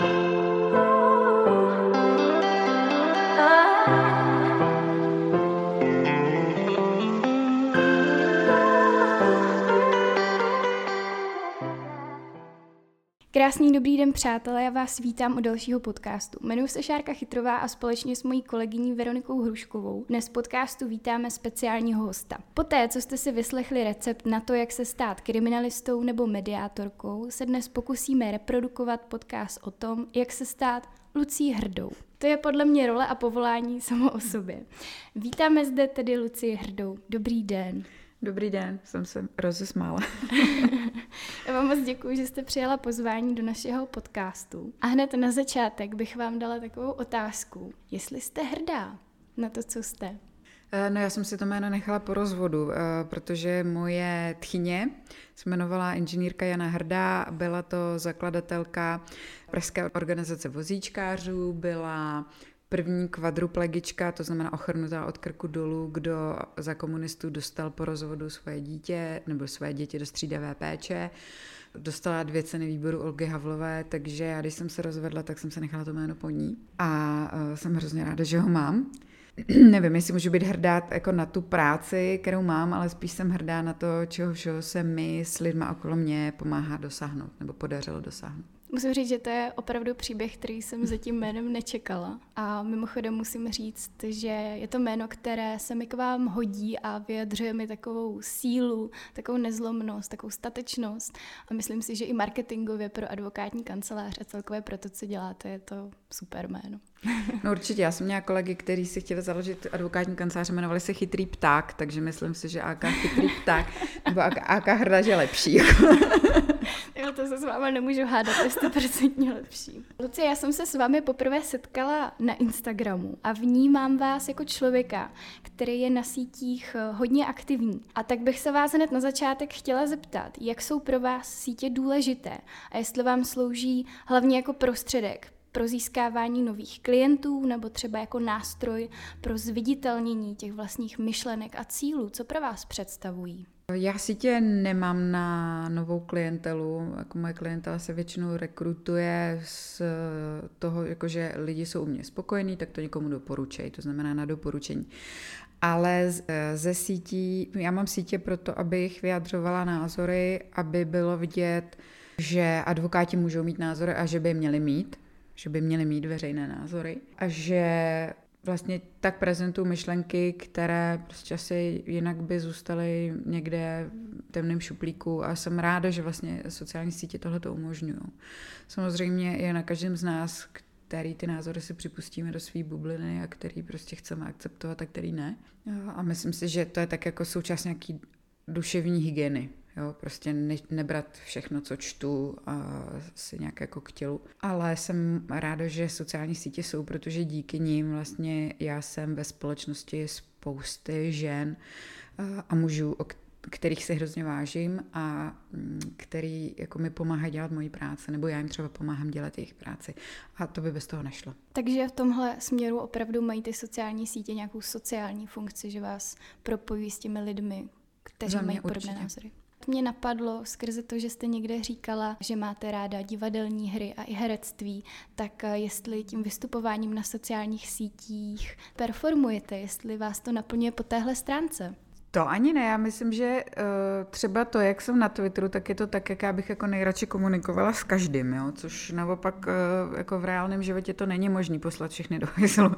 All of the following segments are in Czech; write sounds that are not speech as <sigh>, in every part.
thank you Krásný dobrý den, přátelé, já vás vítám u dalšího podcastu. Jmenuji se Šárka Chytrová a společně s mojí kolegyní Veronikou Hruškovou dnes podcastu vítáme speciálního hosta. Poté, co jste si vyslechli recept na to, jak se stát kriminalistou nebo mediátorkou, se dnes pokusíme reprodukovat podcast o tom, jak se stát Lucí Hrdou. To je podle mě role a povolání samo o sobě. Vítáme zde tedy Luci Hrdou. Dobrý den. Dobrý den, jsem se rozesmála. <laughs> Já vám moc děkuji, že jste přijala pozvání do našeho podcastu. A hned na začátek bych vám dala takovou otázku. Jestli jste hrdá na to, co jste? Eh, no já jsem si to jméno nechala po rozvodu, eh, protože moje tchyně se jmenovala inženýrka Jana Hrdá, byla to zakladatelka Pražské organizace vozíčkářů, byla první kvadruplegička, to znamená ochrnutá od krku dolů, kdo za komunistů dostal po rozvodu svoje dítě nebo své děti do střídavé péče. Dostala dvě ceny výboru Olgy Havlové, takže já, když jsem se rozvedla, tak jsem se nechala to jméno po ní a uh, jsem hrozně ráda, že ho mám. <clears throat> Nevím, jestli můžu být hrdá jako na tu práci, kterou mám, ale spíš jsem hrdá na to, čeho všeho se mi s lidma okolo mě pomáhá dosáhnout, nebo podařilo dosáhnout. Musím říct, že to je opravdu příběh, který jsem za tím jménem nečekala. A mimochodem musím říct, že je to jméno, které se mi k vám hodí a vyjadřuje mi takovou sílu, takovou nezlomnost, takovou statečnost. A myslím si, že i marketingově pro advokátní kancelář a celkově pro to, co děláte, je to super jméno. No určitě, já jsem měla kolegy, kteří si chtěli založit advokátní kancelář, jmenovali se Chytrý pták, takže myslím si, že AK Chytrý pták nebo AK, AK Hrda, že je lepší. <laughs> jo, to se s vámi nemůžu hádat, je 100% lepší. Lucie, já jsem se s vámi poprvé setkala na Instagramu a vnímám vás jako člověka, který je na sítích eh, hodně aktivní. A tak bych se vás hned na začátek chtěla zeptat, jak jsou pro vás sítě důležité a jestli vám slouží hlavně jako prostředek pro získávání nových klientů nebo třeba jako nástroj pro zviditelnění těch vlastních myšlenek a cílů? Co pro vás představují? Já sítě nemám na novou klientelu, jako moje klientela se většinou rekrutuje z toho, jako že lidi jsou u mě spokojení, tak to někomu doporučejí, to znamená na doporučení. Ale ze sítí, já mám sítě proto, abych vyjadřovala názory, aby bylo vidět, že advokáti můžou mít názory a že by měli mít, že by měli mít veřejné názory a že vlastně tak prezentují myšlenky, které prostě asi jinak by zůstaly někde v temném šuplíku a jsem ráda, že vlastně sociální sítě tohle to umožňují. Samozřejmě je na každém z nás, který ty názory si připustíme do své bubliny a který prostě chceme akceptovat a který ne. A myslím si, že to je tak jako součást nějaký duševní hygieny. Jo, prostě ne, nebrat všechno, co čtu a si nějak jako k tělu. Ale jsem ráda, že sociální sítě jsou, protože díky nim vlastně já jsem ve společnosti spousty žen a mužů, o kterých se hrozně vážím a mm, který jako mi pomáhají dělat moji práci, nebo já jim třeba pomáhám dělat jejich práci. A to by bez toho nešlo. Takže v tomhle směru opravdu mají ty sociální sítě nějakou sociální funkci, že vás propojí s těmi lidmi, kteří mají podobné názory. Mě napadlo skrze to, že jste někde říkala, že máte ráda divadelní hry a i herectví, tak eh, jestli tím vystupováním na sociálních sítích performujete, jestli vás to naplňuje po téhle stránce. To ani ne, já myslím, že uh, třeba to, jak jsem na Twitteru, tak je to tak, jak já bych jako nejradši komunikovala s každým, jo? což naopak uh, jako v reálném životě to není možné poslat všechny do hajzlu.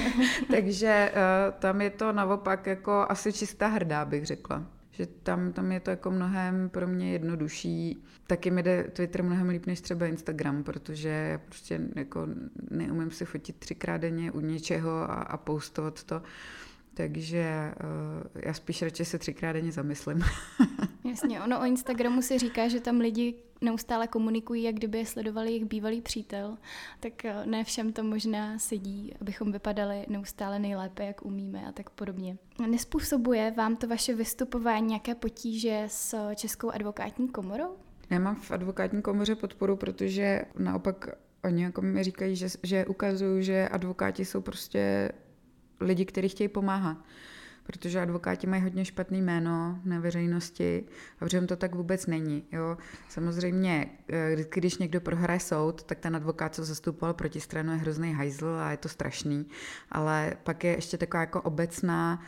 <laughs> Takže uh, tam je to naopak jako asi čistá hrdá, bych řekla že tam, tam je to jako mnohem pro mě jednodušší. Taky mi jde Twitter mnohem líp než třeba Instagram, protože já prostě jako neumím si fotit třikrát denně u něčeho a, a postovat to. Takže uh, já spíš radši se třikrát denně zamyslím. <laughs> Jasně, ono o Instagramu se říká, že tam lidi neustále komunikují, jak kdyby je sledovali jejich bývalý přítel, tak eh, ne všem to možná sedí, abychom vypadali neustále nejlépe, jak umíme a tak podobně. Nespůsobuje vám to vaše vystupování nějaké potíže s Českou advokátní komorou? Nemám v advokátní komoře podporu, protože naopak oni jako mi říkají, že, že ukazují, že advokáti jsou prostě lidi, kteří chtějí pomáhat. Protože advokáti mají hodně špatný jméno na veřejnosti a přitom to tak vůbec není. Jo? Samozřejmě, eh, když někdo prohraje soud, tak ten advokát, co zastupoval protistranu, je hrozný hajzl a je to strašný, ale pak je ještě taková jako obecná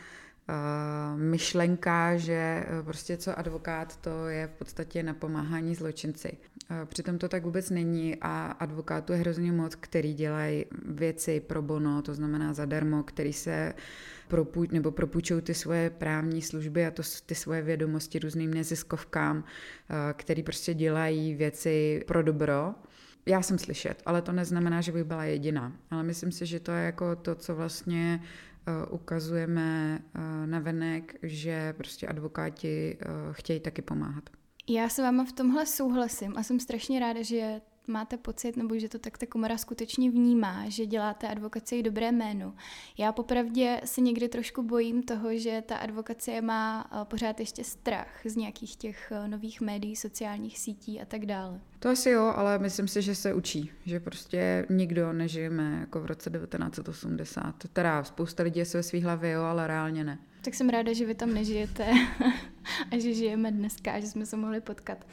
Eh, myšlenka, že eh, prostě co advokát, to je v podstatě napomáhání zločinci. Eh, přitom to tak vůbec není a advokátů je hrozně moc, který dělají věci pro bono, to znamená zadarmo, který se propůj, nebo propůjčují ty svoje právní služby a to, ty svoje vědomosti různým neziskovkám, který prostě dělají věci pro dobro. Já jsem slyšet, ale to neznamená, že bych byla jediná. Ale myslím si, že to je jako to, co vlastně Eh, ukazujeme eh, na venek, že prostě advokáti eh, chtějí taky pomáhat. Já se váma v tomhle souhlasím a jsem strašně ráda, že máte pocit, nebo že to tak ta komora skutečně vnímá, že děláte advokaci dobré jméno. Já popravdě se někdy trošku bojím toho, že ta advokacie má pořád ještě strach z nějakých těch nových médií, sociálních sítí a tak dále. To asi jo, ale myslím si, že se učí, že prostě nikdo nežijeme jako v roce 1980. Teda spousta lidí je ve svých hlavě, jo, ale reálně ne. Tak jsem ráda, že vy tam nežijete <laughs> a že žijeme dneska a že jsme se mohli potkat.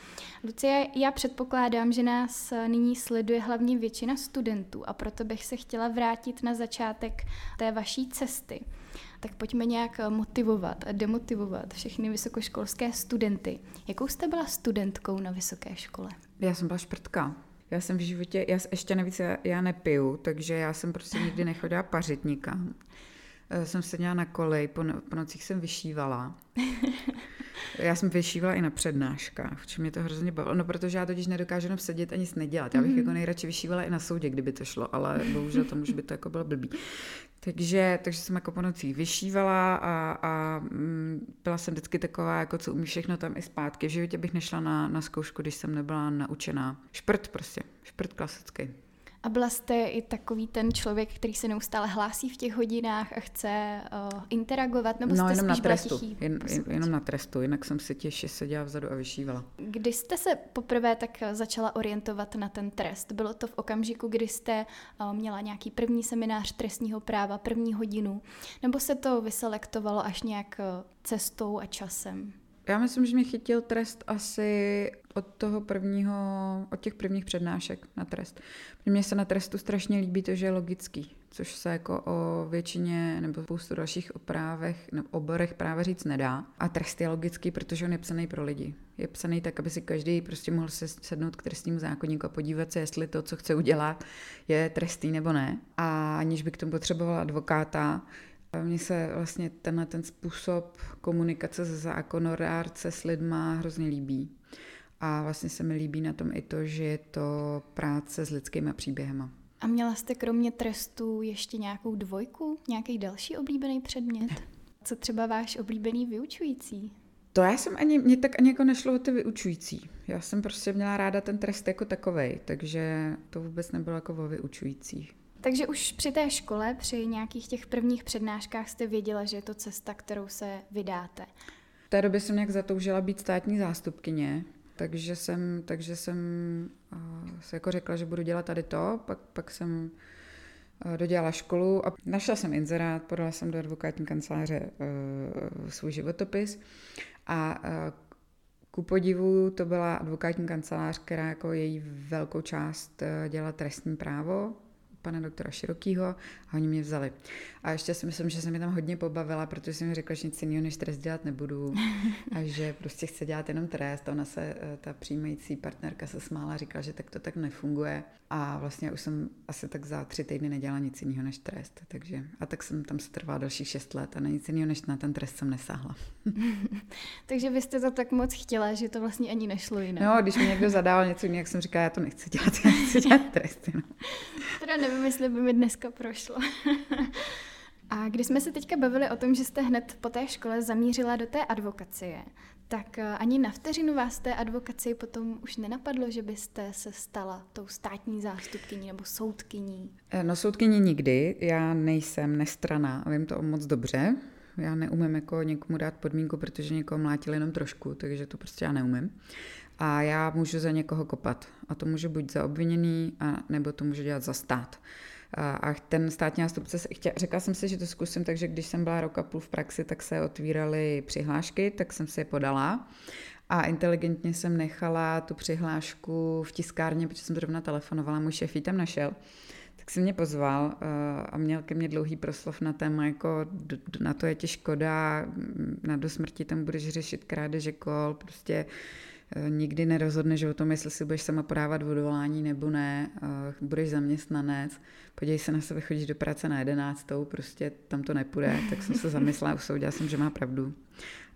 Lucie, já předpokládám, že nás nyní sleduje hlavně většina studentů a proto bych se chtěla vrátit na začátek té vaší cesty. Tak pojďme nějak motivovat a demotivovat všechny vysokoškolské studenty. Jakou jste byla studentkou na vysoké škole? Já jsem byla šprtka. Já jsem v životě, já ještě navíc, já, já nepiju, takže já jsem prostě nikdy nechodila pařit nikam. Eh, jsem seděla na kolej, po, no, po nocích jsem vyšívala. <laughs> Já jsem vyšívala i na přednáškách, v čem mě to hrozně bavilo. No, protože já totiž nedokážu jenom sedět a nic nedělat. Já bych mm. jako nejradši vyšívala i na soudě, kdyby to šlo, ale bohužel to může by to jako bylo blbý. Takže, takže jsem jako po nocích vyšívala a, a mm, byla jsem vždycky taková, jako co umí všechno tam i zpátky. V životě bych nešla na, na zkoušku, když jsem nebyla naučená. Šprt prostě, šprt klasický. A byla jste i takový ten člověk, který se neustále hlásí v těch hodinách a chce uh, interagovat, nebo no, jste jenom na trestu. Jen, jen, jenom na trestu, jinak jsem si těžší seděla vzadu a vyšívala. Kdy jste se poprvé tak začala orientovat na ten trest? Bylo to v okamžiku, kdy jste uh, měla nějaký první seminář trestního práva, první hodinu, nebo se to vyselektovalo až nějak cestou a časem? Já myslím, že mě chytil trest asi od toho prvního, od těch prvních přednášek na trest. Mně se na trestu strašně líbí to, že je logický, což se jako o většině nebo spoustu dalších oprávech nebo oborech právě říct nedá. A trest je logický, protože on je psaný pro lidi. Je psaný tak, aby si každý prostě mohl se sednout k trestnímu zákonníku a podívat se, jestli to, co chce udělat, je trestný nebo ne. A aniž by k tomu potřebovala advokáta, mně se vlastně tenhle ten způsob komunikace se zákonodárce s lidma hrozně líbí. A vlastně se mi líbí na tom i to, že je to práce s lidskými příběhama. A měla jste kromě trestu ještě nějakou dvojku? Nějaký další oblíbený předmět? <laughs> Co třeba váš oblíbený vyučující? To já jsem ani, mě tak ani jako nešlo o ty vyučující. Já jsem prostě měla ráda ten trest jako takovej, takže to vůbec nebylo jako o vyučujících. Takže už při té škole, při nějakých těch prvních přednáškách jste věděla, že je to cesta, kterou se vydáte. V té době jsem nějak zatoužila být státní zástupkyně, takže jsem, takže jsem se jako řekla, že budu dělat tady to, pak, pak jsem dodělala školu a našla jsem inzerát, podala jsem do advokátní kanceláře uh, svůj životopis a uh, ku podivu to byla advokátní kancelář, která jako její velkou část dělala trestní právo, pana doktora Širokýho a oni mě vzali. A ještě si myslím, že jsem mi tam hodně pobavila, protože jsem mi řekla, že nic jiného než trest dělat nebudu <laughs> a že prostě chce dělat jenom trest. A ona se, eh, ta přijímající partnerka se smála, říkala, že tak to tak nefunguje. A vlastně už jsem asi tak za tři týdny nedělala nic jiného než trest. Takže, a tak jsem tam se trvala dalších šest let a na nic jiného než na ten trest jsem nesáhla. <laughs> Takže vy jste to tak moc chtěla, že to vlastně ani nešlo jinak. No, když mi někdo zadával něco jiného, jsem říkala, já to nechci dělat, já chci dělat trest. <laughs> No. Teda nevím, jestli by mi dneska prošlo. <laughs> A když jsme se teďka bavili o tom, že jste hned po té škole zamířila do té advokacie, tak eh, ani na vteřinu vás té advokaci potom už nenapadlo, že byste se stala tou státní zástupkyní nebo soudkyní? Eh, no soudkyní nikdy, já nejsem nestraná, vím to moc dobře. Já neumím jako někomu dát podmínku, protože někoho mlátil jenom trošku, takže to prostě já neumím. A já můžu za někoho kopat. A to může být za obviněný, a nebo to může dělat za stát. A ten státní nástupce, řekla jsem si, že to zkusím, takže když jsem byla rok a půl v praxi, tak se otvíraly přihlášky, tak jsem si je podala. A inteligentně jsem nechala tu přihlášku v tiskárně, protože jsem zrovna telefonovala, můj šéf ji tam našel tak si mě pozval a měl ke mně dlouhý proslov na téma, jako na to je ti škoda, na do smrti tam budeš řešit krádeže kol, prostě uh, nikdy nerozhodneš o tom, jestli si budeš sama podávat odvolání nebo ne, uh, budeš zaměstnanec, podívej se na sebe, chodíš do práce na jedenáctou, prostě tam to nepůjde, tak jsem se zamyslela, usoudila jsem, že má pravdu.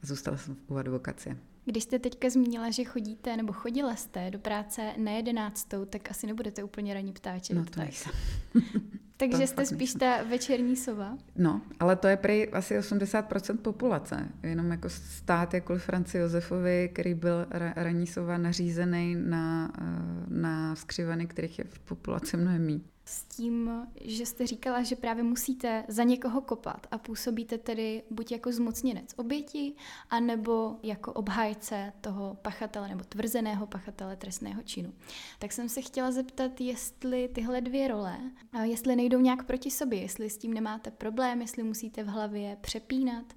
A zůstala jsem v advokaci. Když jste teďka zmínila, že chodíte nebo chodila jste do práce na jedenáctou, tak asi nebudete úplně raní ptáček. No to tak. nejsem. <laughs> Takže to jste spíš ta večerní sova? No, ale to je prý asi 80% populace. Jenom jako stát jako Franci Josefovi, který byl ranní sova nařízený na, eh, na skřivany, kterých je v populaci mnohem méně s tím, že jste říkala, že právě musíte za někoho kopat a působíte tedy buď jako zmocněnec oběti, anebo jako obhájce toho pachatele nebo tvrzeného pachatele trestného činu. Tak jsem se chtěla zeptat, jestli tyhle dvě role, jestli nejdou nějak proti sobě, jestli s tím nemáte problém, jestli musíte v hlavě přepínat,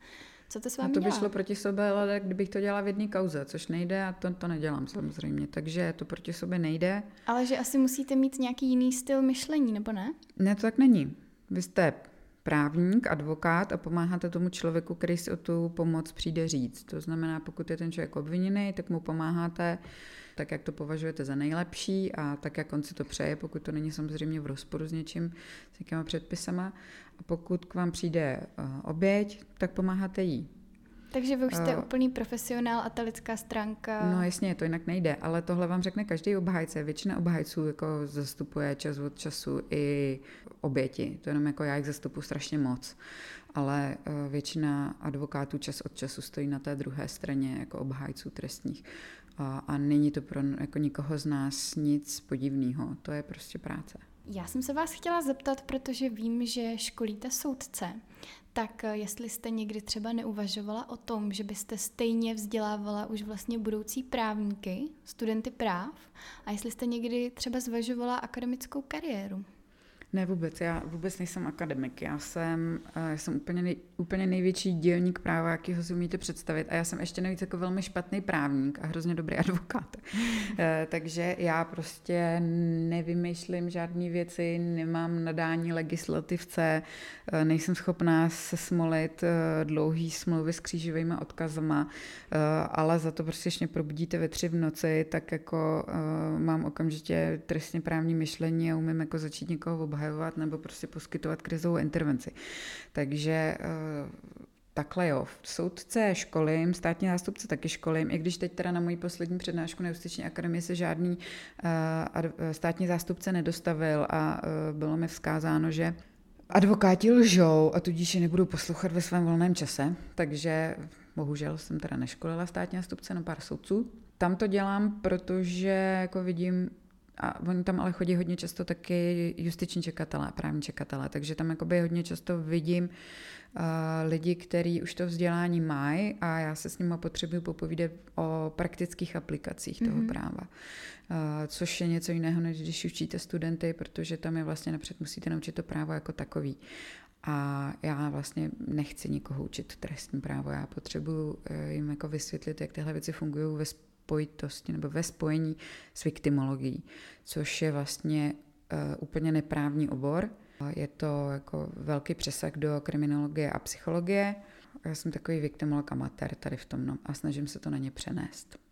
co to s vámi a to by dělá? šlo proti sobě, ale kdybych to dělala v jedné kauze, což nejde a to, to nedělám samozřejmě. Takže to proti sobě nejde. Ale že asi musíte mít nějaký jiný styl myšlení, nebo ne? Ne, to tak není. Vy jste právník, advokát a pomáháte tomu člověku, který si o tu pomoc přijde říct. To znamená, pokud je ten člověk obviněný, tak mu pomáháte tak, jak to považujete za nejlepší a tak, jak on si to přeje, pokud to není samozřejmě v rozporu s něčím, s nějakýma předpisama. A pokud k vám přijde uh, oběť, tak pomáháte jí. Takže vy už jste uh, úplný profesionál a ta lidská stránka... No jasně, to jinak nejde, ale tohle vám řekne každý obhájce. Většina obhájců jako zastupuje čas od času i oběti. To jenom jako já jich zastupu strašně moc. Ale uh, většina advokátů čas od času stojí na té druhé straně jako obhájců trestních. A, a není to pro jako nikoho z nás nic podivného. To je prostě práce. Já jsem se vás chtěla zeptat, protože vím, že školíte soudce. Tak eh, jestli jste někdy třeba neuvažovala o tom, že byste stejně vzdělávala už vlastně budoucí právníky, studenty práv, a jestli jste někdy třeba zvažovala akademickou kariéru? Ne vůbec, já vůbec nejsem akademik, já jsem, eh, já jsem úplně, nej, úplně největší dělník práva, jaký ho si umíte představit. A já jsem ještě navíc jako velmi špatný právník a hrozně dobrý <laughs> advokát. Eh, takže já prostě nevymýšlím žádné věci, nemám nadání legislativce, eh, nejsem schopná se smolit dlouhý smlouvy s křížovými odkazama, ale za to prostě, když mě probudíte ve tři v noci, tak jako mám okamžitě trestně právní myšlení a umím jako začít někoho obhajovat obhajovat nebo prostě poskytovat krizovou intervenci. Takže eh, Takhle jo, soudce školím, státní zástupce taky školím, i když teď teda na moji poslední přednášku na justiční akademii se žádný uh, státní zástupce nedostavil a uh, bylo mi vzkázáno, že advokáti lžou a tudíž je nebudou poslouchat ve svém volném čase, takže bohužel jsem teda neškolila státní zástupce, no pár soudců. Tam to dělám, protože jako vidím a oni tam ale chodí hodně často taky justiční čekatelé, právní čekatelé, takže tam jakoby hodně často vidím uh, lidi, kteří už to vzdělání mají a já se s nimi potřebuju popovídat o praktických aplikacích toho mm-hmm. práva. Uh, což je něco jiného, než když učíte studenty, protože tam je vlastně napřed musíte naučit to právo jako takový. A já vlastně nechci nikoho učit trestní právo, já potřebuji eh, jim jako vysvětlit, jak tyhle věci fungují ve spojitosti nebo ve spojení s viktimologií, což je vlastně uh, úplně neprávní obor. Je to jako velký přesah do kriminologie a psychologie. Já jsem takový viktimolog amatér tady v tom no, a snažím se to na ně přenést.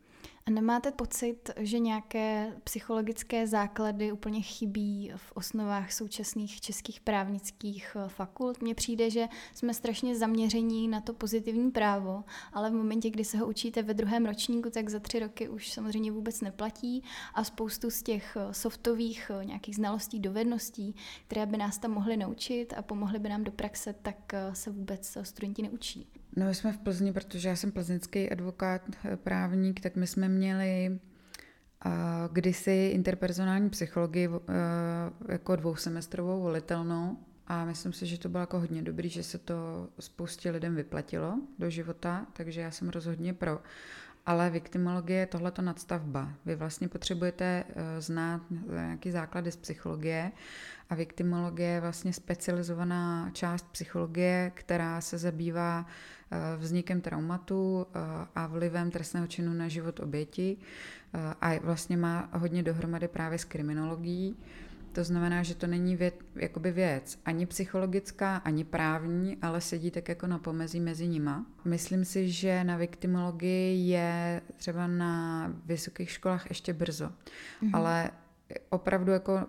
A nemáte pocit, že nějaké psychologické základy úplně chybí v osnovách současných českých právnických eh, fakult? Mně přijde, že jsme strašně zaměření na to pozitivní právo, ale v momentě, kdy se ho učíte ve druhém ročníku, tak za tři roky už samozřejmě vůbec neplatí a spoustu z těch eh, softových eh, nějakých znalostí, dovedností, které by nás tam mohly naučit a pomohly by nám do praxe, tak se vůbec studenti neučí. No my jsme v Plzni, protože já jsem plzeňský advokát, eh, právník, tak my jsme měli uh, kdysi interpersonální psychologii uh, jako dvousemestrovou volitelnou a myslím si, že to bylo jako hodně dobrý, že se to spoustě lidem vyplatilo do života, takže já jsem rozhodně pro. Ale viktimologie je tohleto nadstavba. Vy vlastně potřebujete eh, znát nějaký základy z psychologie a viktimologie je vlastně specializovaná část psychologie, která se zabývá eh, vznikem traumatu eh, a vlivem trestného činu na život oběti a vlastně má hodně dohromady právě s kriminologií. To znamená, že to není věc, jakoby věc ani psychologická, ani právní, ale sedí tak jako na pomezí mezi nima. Myslím si, že na viktimologii je třeba na vysokých školách ještě brzo, mm-hmm. ale opravdu jako uh,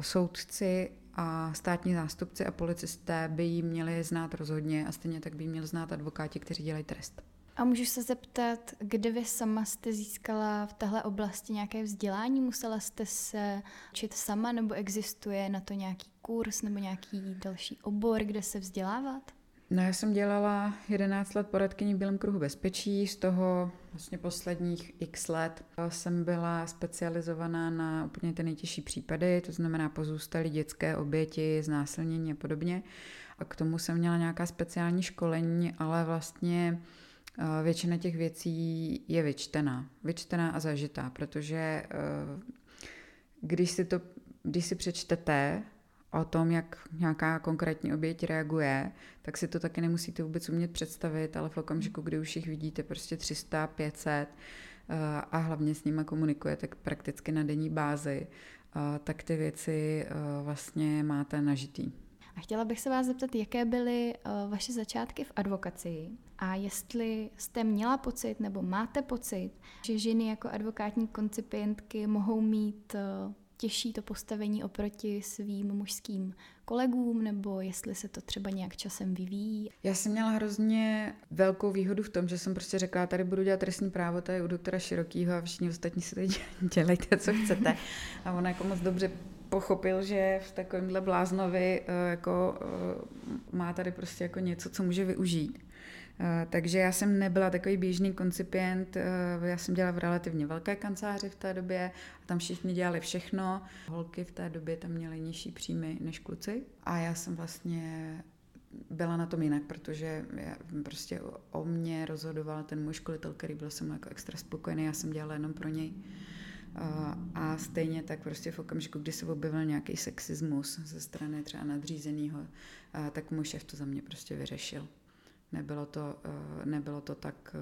soudci a státní zástupci a policisté by ji měli znát rozhodně a stejně tak by ji měli znát advokáti, kteří dělají trest. A můžu se zeptat, kde vy sama jste získala v téhle oblasti nějaké vzdělání? Musela jste se učit sama nebo existuje na to nějaký kurz nebo nějaký další obor, kde se vzdělávat? No já jsem dělala 11 let poradkyní v Bílém kruhu bezpečí, z toho vlastně posledních x let jsem byla specializovaná na úplně ty nejtěžší případy, to znamená pozůstalí dětské oběti, znásilnění a podobně. A k tomu jsem měla nějaká speciální školení, ale vlastně Většina těch věcí je vyčtená. Vyčtená a zažitá, protože eh, když si, to, když si přečtete o tom, jak nějaká konkrétní oběť reaguje, tak si to taky nemusíte vůbec umět představit, ale v okamžiku, kdy už jich vidíte prostě 300, 500 eh, a hlavně s nimi komunikujete prakticky na denní bázi, eh, tak ty věci vlastně máte nažitý. A chtěla bych se vás zeptat, jaké byly vaše začátky v advokacii a jestli jste měla pocit nebo máte pocit, že ženy jako advokátní koncipientky mohou mít těžší to postavení oproti svým mužským kolegům, nebo jestli se to třeba nějak časem vyvíjí? Já jsem měla hrozně velkou výhodu v tom, že jsem prostě řekla, tady budu dělat trestní právo, tady u doktora Širokýho a všichni ostatní si tady <laughs> dělejte, co chcete. A ona jako moc dobře pochopil, že v takovémhle bláznovi eh, jako eh, má tady prostě jako něco, co může využít. Eh, takže já jsem nebyla takový běžný koncipient, já jsem dělala v relativně velké kanceláři v té době a tam všichni dělali všechno. Holky v té době tam měly nižší příjmy než kluci a já jsem vlastně byla na tom jinak, protože já, prostě o mě rozhodoval ten můj školitel, který byl se mnou jako extra spokojený, já jsem dělala jenom pro něj. A stejně tak prostě v okamžiku, kdy se objevil nějaký sexismus ze strany třeba nadřízeného, tak můj šéf to za mě prostě vyřešil. Nebylo to, nebylo to tak,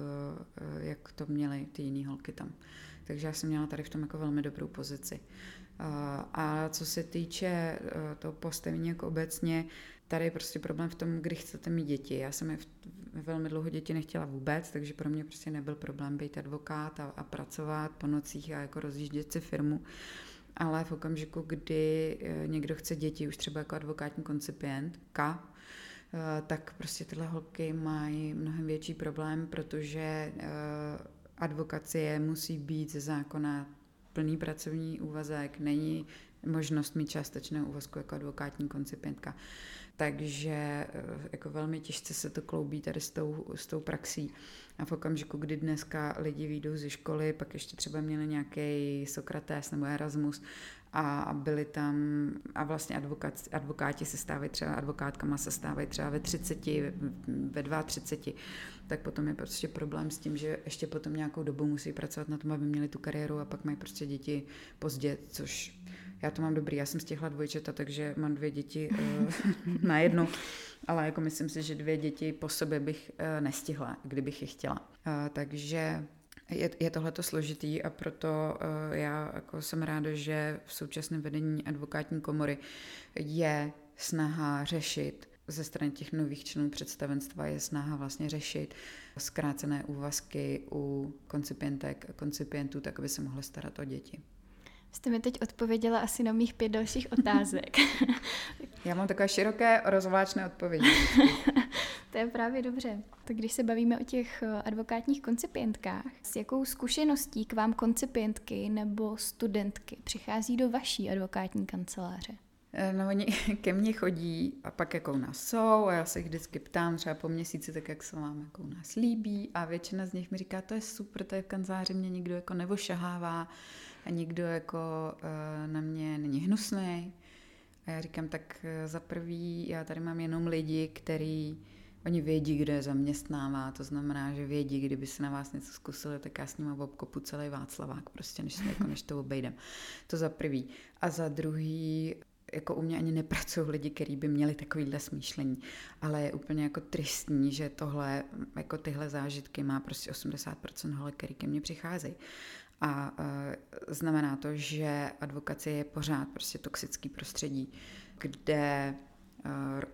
jak to měly ty jiné holky tam. Takže já jsem měla tady v tom jako velmi dobrou pozici. A co se týče toho postavení jako obecně, tady je prostě problém v tom, kdy chcete mít děti. Já jsem je velmi dlouho děti nechtěla vůbec, takže pro mě prostě nebyl problém být advokát a, a pracovat po nocích a jako rozjíždět si firmu. Ale v okamžiku, kdy eh, někdo chce děti, už třeba jako advokátní koncipient, K, eh, tak prostě tyhle holky mají mnohem větší problém, protože eh, advokacie musí být ze zákona plný pracovní úvazek, není možnost mít částečného úvazku jako advokátní koncipientka takže eh, jako velmi těžce se to kloubí tady s tou, s tou praxí. A v okamžiku, kdy dneska lidi výjdou ze školy, pak ještě třeba měli nějaký Sokrates nebo Erasmus a byli tam, a vlastně advokáti, advokáti se stávají třeba, advokátkama se stávají třeba ve 30, ve 32, tak potom je prostě problém s tím, že ještě potom nějakou dobu musí pracovat na tom, aby měli tu kariéru a pak mají prostě děti pozdě, což já to mám dobrý, já jsem stihla dvojčata, takže mám dvě děti <laughs> uh, na jednu, ale jako myslím si, že dvě děti po sobě bych uh, nestihla, kdybych je chtěla. Uh, takže je, je tohleto složitý a proto uh, já jako jsem ráda, že v současném vedení advokátní komory je snaha řešit ze strany těch nových členů představenstva je snaha vlastně řešit zkrácené úvazky u koncipientek koncipientů, tak aby se mohly starat o děti. Jste mi teď odpověděla asi na mých pět dalších otázek. <laughs> Já mám takové široké rozvláčné odpovědi. <laughs> to je právě dobře. Tak když se bavíme o těch eh, advokátních koncipientkách, s jakou zkušeností k vám koncipientky nebo studentky přichází do vaší advokátní kanceláře? Eh, no oni <laughs> ke mně chodí a pak jako u nás jsou a já se jich vždycky ptám třeba po měsíci, tak jak se vám jako u nás líbí a většina z nich mi říká, to je super, to je v kanceláři, mě nikdo jako nevošahává, a nikdo jako uh, na mě není hnusný. A já říkám, tak uh, za prvý, já tady mám jenom lidi, který Oni vědí, kde je zaměstnává, to znamená, že vědí, kdyby se na vás něco zkusili, tak já s nimi obkopu celý Václavák, prostě než, jako, než to obejdem. To za prvý. A za druhý, jako u mě ani nepracují lidi, kteří by měli takovýhle smýšlení. Ale je úplně jako tristní, že tohle, jako tyhle zážitky má prostě 80% holek, který ke mně přicházejí. A e, znamená to, že advokace je pořád prostě toxický prostředí, kde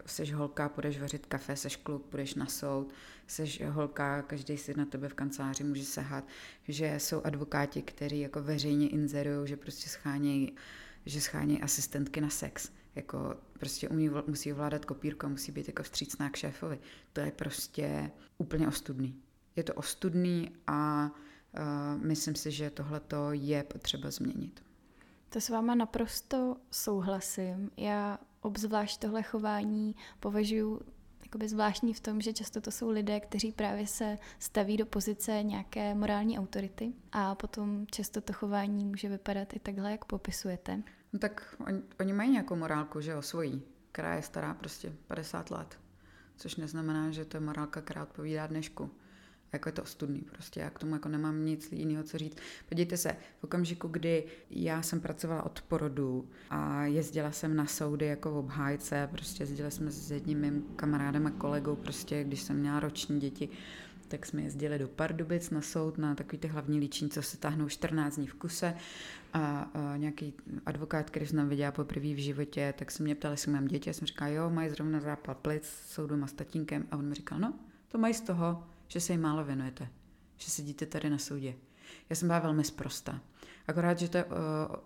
seš holka, půjdeš vařit kafe, seš kluk, půjdeš na soud, seš holka, každý si na tebe v kanceláři může sahat, že jsou advokáti, kteří jako veřejně inzerují, že prostě schánějí že schánějí asistentky na sex. Jako prostě umí, musí ovládat kopírku a musí být jako vstřícná k šéfovi. To je prostě úplně ostudný. Je to ostudný a myslím si, že tohle je potřeba změnit. To s váma naprosto souhlasím. Já obzvlášť tohle chování považuji jakoby zvláštní v tom, že často to jsou lidé, kteří právě se staví do pozice nějaké morální autority a potom často to chování může vypadat i takhle, jak popisujete. No tak oni, oni mají nějakou morálku, že jo, svojí, která je stará prostě 50 let. Což neznamená, že to je morálka, která odpovídá dnešku jako je to ostudný prostě, já k tomu jako nemám nic jiného, co říct. Podívejte se, v okamžiku, kdy já jsem pracovala od porodu a jezdila jsem na soudy jako obhájce, prostě jezdili jsme s jedním mým kamarádem a kolegou, prostě když jsem měla roční děti, tak jsme jezdili do Pardubic na soud, na takový ty hlavní líčení, co se táhnou 14 dní v kuse. A, a nějaký advokát, který jsem viděla poprvé v životě, tak se mě ptali, jestli mám děti, já jsem říkala, jo, mají zrovna zápal plic, jsou doma s tatínkem. A on mi říkal, no, to mají z toho, že se jim málo věnujete, že sedíte tady na soudě. Já jsem byla velmi sprostá. Akorát, že to je uh,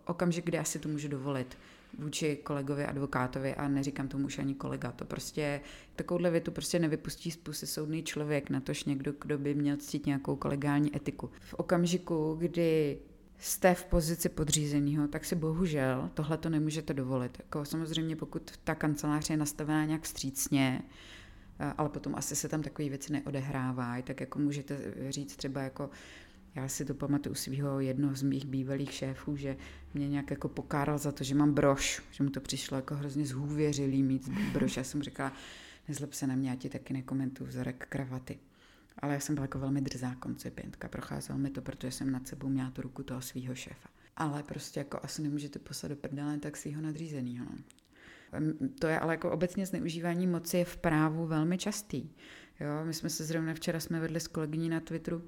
okamžik, kdy asi to můžu dovolit vůči kolegovi advokátovi a neříkám tomu už ani kolega. To prostě, takovouhle větu prostě nevypustí z pusy soudný člověk, natož někdo, kdo by měl ctít nějakou kolegální etiku. V okamžiku, kdy jste v pozici podřízeného, tak si bohužel tohle to nemůžete dovolit. Jako samozřejmě, pokud ta kancelář je nastavená nějak střícně, ale potom asi se tam takové věci neodehrávají, tak jako můžete říct třeba jako já si to pamatuju svého jednoho z mých bývalých šéfů, že mě nějak jako pokáral za to, že mám brož, že mu to přišlo jako hrozně zhůvěřilý mít brož. Já jsem říkala, nezlep se na mě, já ti taky nekomentuju vzorek kravaty. Ale já jsem byla jako velmi drzá koncipientka, procházelo mi to, protože jsem nad sebou měla tu ruku toho svého šéfa. Ale prostě jako asi nemůžete poslat do prdele tak svého nadřízenýho. No. To je ale jako obecně zneužívání moci je v právu velmi častý. Jo, my jsme se zrovna včera jsme vedli s kolegyní na Twitteru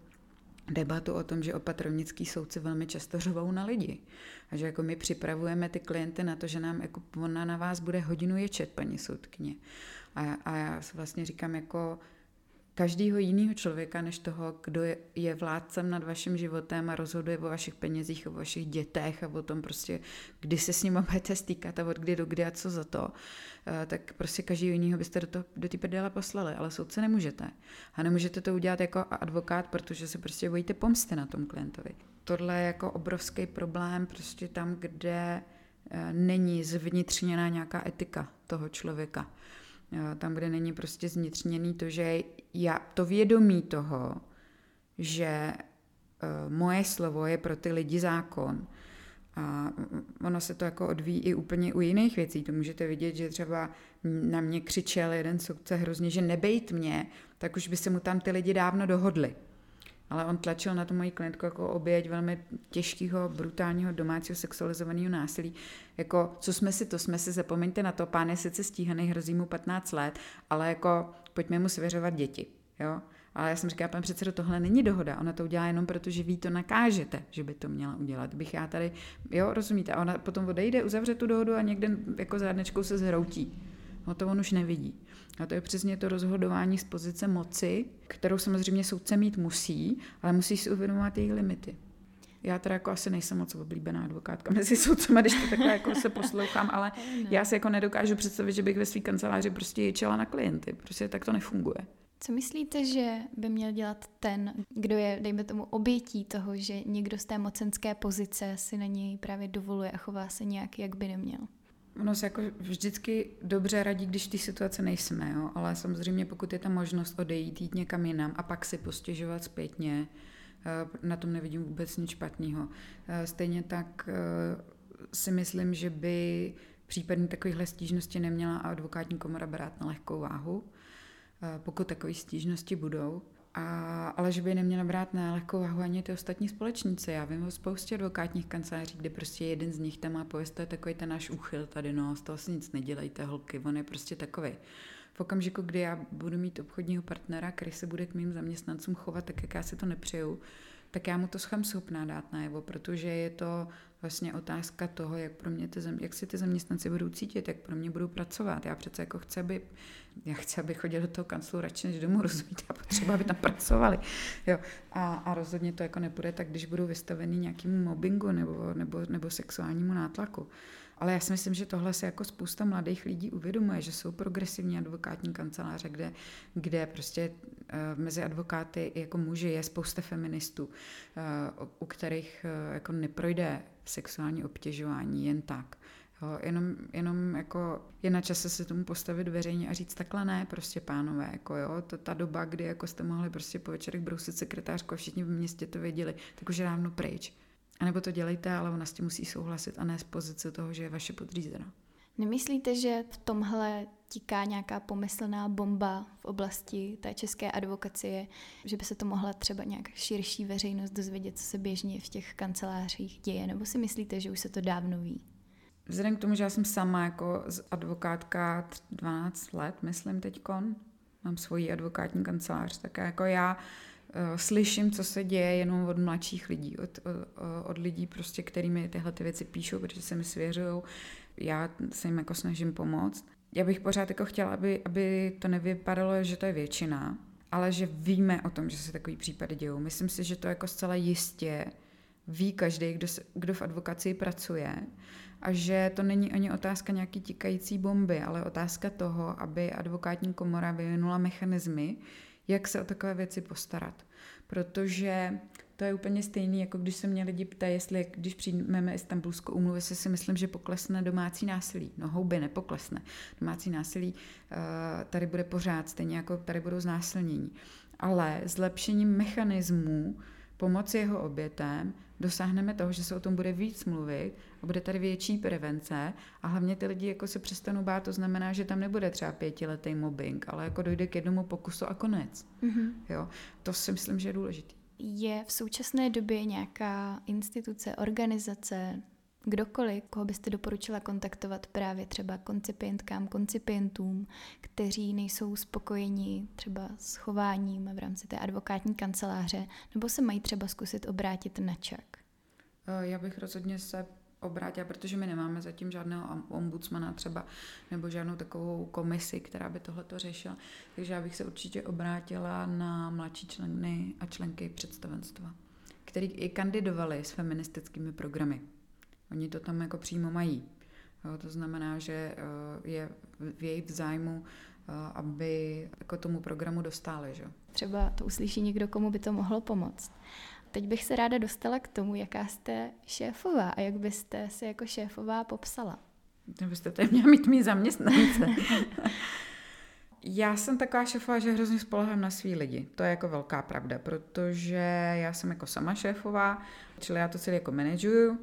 debatu o tom, že opatrovnický soudci velmi často řvou na lidi. A že jako my připravujeme ty klienty na to, že nám jako ona na vás bude hodinu ječet, paní soudkyně. A, a já vlastně říkám jako každého jiného člověka, než toho, kdo je, vládcem nad vaším životem a rozhoduje o vašich penězích, o vašich dětech a o tom prostě, kdy se s ním <laughs> budete stýkat a od kdy do kdy a co za to, eh, tak prostě každého jiného byste do, toho, do té prdele poslali, ale soudce nemůžete. A nemůžete to udělat jako advokát, protože se prostě bojíte pomsty na tom klientovi. Tohle je jako obrovský problém prostě tam, kde eh, není zvnitřněná nějaká etika toho člověka tam, kde není prostě zvnitřněný to, že já, to vědomí toho, že uh, moje slovo je pro ty lidi zákon. A ono se to jako odvíjí i úplně u jiných věcí. To můžete vidět, že třeba na mě křičel jeden soudce hrozně, že nebejt mě, tak už by se mu tam ty lidi dávno dohodli ale on tlačil na tu moji klientku jako oběť velmi těžkého, brutálního domácího sexualizovaného násilí. Jako, co jsme si, to jsme si, zapomeňte na to, pán je sice stíhaný, hrozí mu 15 let, ale jako pojďme mu svěřovat děti. Jo? Ale já jsem říkala, pan předsedo, tohle není dohoda. Ona to udělá jenom proto, že vy to nakážete, že by to měla udělat. Bych já tady, jo, rozumíte, a ona potom odejde, uzavře tu dohodu a někde jako zádnečkou se zhroutí. No to on už nevidí. A to je přesně to rozhodování z pozice moci, kterou samozřejmě soudce mít musí, ale musí si uvědomovat jejich limity. Já teda jako asi nejsem moc oblíbená advokátka mezi soudcema, když to takhle jako se poslouchám, ale já si jako nedokážu představit, že bych ve své kanceláři prostě ječela na klienty. Prostě tak to nefunguje. Co myslíte, že by měl dělat ten, kdo je, dejme tomu, obětí toho, že někdo z té mocenské pozice si na něj právě dovoluje a chová se nějak, jak by neměl? Ono se jako vždycky dobře radí, když té situace nejsme, jo? ale samozřejmě pokud je ta možnost odejít, jít někam jinam a pak si postěžovat zpětně, eh, na tom nevidím vůbec nic špatného. Eh, stejně tak eh, si myslím, že by případně takovýchhle stížnosti neměla advokátní komora brát na lehkou váhu. pokud takové stížnosti budou. A, ale že by neměla brát na lehkou váhu ani ty ostatní společníci. Já vím o spoustě advokátních kanceláří, kde prostě jeden z nich tam má pověst, to je takový ten náš úchyl tady, no, z toho si nic nedělejte, holky, on je prostě takový. V okamžiku, kdy já budu mít obchodního partnera, který se bude k mým zaměstnancům chovat tak, jak já si to nepřeju, tak já mu to jsem schopná dát najevo, protože je to vlastně otázka toho, jak pro mě ty jak si ty zaměstnanci budou cítit, jak pro mě budou pracovat. Já přece jako chci, aby, já chci, aby chodili do toho kanclu radši než domů, <laughs> rozumíte, a potřeba, aby tam pracovali. Jo. A, a rozhodně to jako nepůjde tak, když budou vystavený nějakému mobbingu nebo, nebo, nebo sexuálnímu nátlaku. Ale já si myslím, že tohle se jako spousta mladých lidí uvědomuje, že jsou progresivní advokátní kanceláře, kde, kde prostě uh, mezi advokáty jako muži je spousta feministů, uh, u kterých uh, jako neprojde sexuální obtěžování jen tak. Jo, jenom, jenom jako je na čase se tomu postavit veřejně a říct takhle ne, prostě pánové, jako jo, to, ta doba, kdy jako jste mohli prostě po večerech brousit sekretářku a všichni v městě to věděli, tak už je dávno pryč. A nebo to dělejte, ale ona s tím musí souhlasit a ne z pozice toho, že je vaše podřízená. Nemyslíte, že v tomhle tiká nějaká pomyslná bomba v oblasti té české advokacie, že by se to mohla třeba nějak širší veřejnost dozvědět, co se běžně v těch kancelářích děje, nebo si myslíte, že už se to dávno ví? Vzhledem k tomu, že já jsem sama jako advokátka 12 let, myslím teďkon, mám svoji advokátní kancelář, tak jako já slyším, co se děje jenom od mladších lidí, od, od, lidí prostě, kterými tyhle ty věci píšou, protože se mi svěřují. Já se jim jako snažím pomoct. Já bych pořád jako chtěla, aby, aby to nevypadalo, že to je většina, ale že víme o tom, že se takový případy dějou. Myslím si, že to jako zcela jistě ví každý, kdo, kdo v advokaci pracuje a že to není ani otázka nějaký tikající bomby, ale otázka toho, aby advokátní komora vyvinula mechanismy, jak se o takové věci postarat. Protože to je úplně stejný, jako když se mě lidi ptají, jestli když přijmeme Istanbulskou umluvu, jestli si myslím, že poklesne domácí násilí. No houby nepoklesne. Domácí násilí uh, tady bude pořád, stejně jako tady budou znásilnění. Ale zlepšením mechanismů pomoci jeho obětem dosáhneme toho, že se o tom bude víc mluvit a bude tady větší prevence a hlavně ty lidi jako se přestanou bát, to znamená, že tam nebude třeba pětiletý mobbing, ale jako dojde k jednomu pokusu a konec. Mm-hmm. Jo? To si myslím, že je důležité. Je v současné době nějaká instituce, organizace, kdokoliv, koho byste doporučila kontaktovat právě třeba koncipientkám, koncipientům, kteří nejsou spokojeni třeba s chováním v rámci té advokátní kanceláře, nebo se mají třeba zkusit obrátit na čak? Eh, já bych rozhodně se obrátila, protože my nemáme zatím žádného ombudsmana třeba, nebo žádnou takovou komisi, která by tohleto řešila. Takže já bych se určitě obrátila na mladší členy a členky představenstva, který i kandidovali s feministickými programy. Oni to tam jako přímo mají. Jo, to znamená, že eh, je v jejich zájmu, eh, aby jako tomu programu dostali. Že? Třeba to uslyší někdo, komu by to mohlo pomoct. Teď bych se ráda dostala k tomu, jaká jste šéfová a jak byste se jako šéfová popsala. Byste tady měla mít mý zaměstnance. <laughs> Já jsem taková šéfová, že hrozně spolehám na svý lidi. To je jako velká pravda, protože já jsem jako sama šéfová, čili já to celé jako manažuju,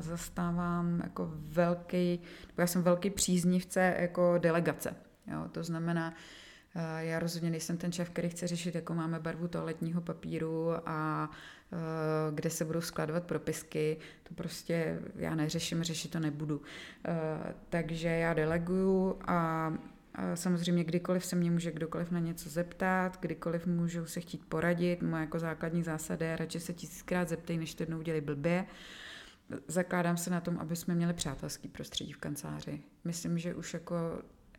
zastávám jako velký, já jsem velký příznivce jako delegace. Jo, to znamená, eh, já rozhodně nejsem ten šéf, který chce řešit, jako máme barvu toaletního papíru a eh, kde se budou skladovat propisky. To prostě já neřeším, řešit to nebudu. Eh, takže já deleguju a Samozřejmě kdykoliv se mě může kdokoliv na něco zeptat, kdykoliv můžu se chtít poradit. Moje jako základní zásada je radši se tisíckrát zeptej, než to jednou udělej blbě. Zakládám se na tom, aby jsme měli přátelský prostředí v kanceláři. Myslím, že už jako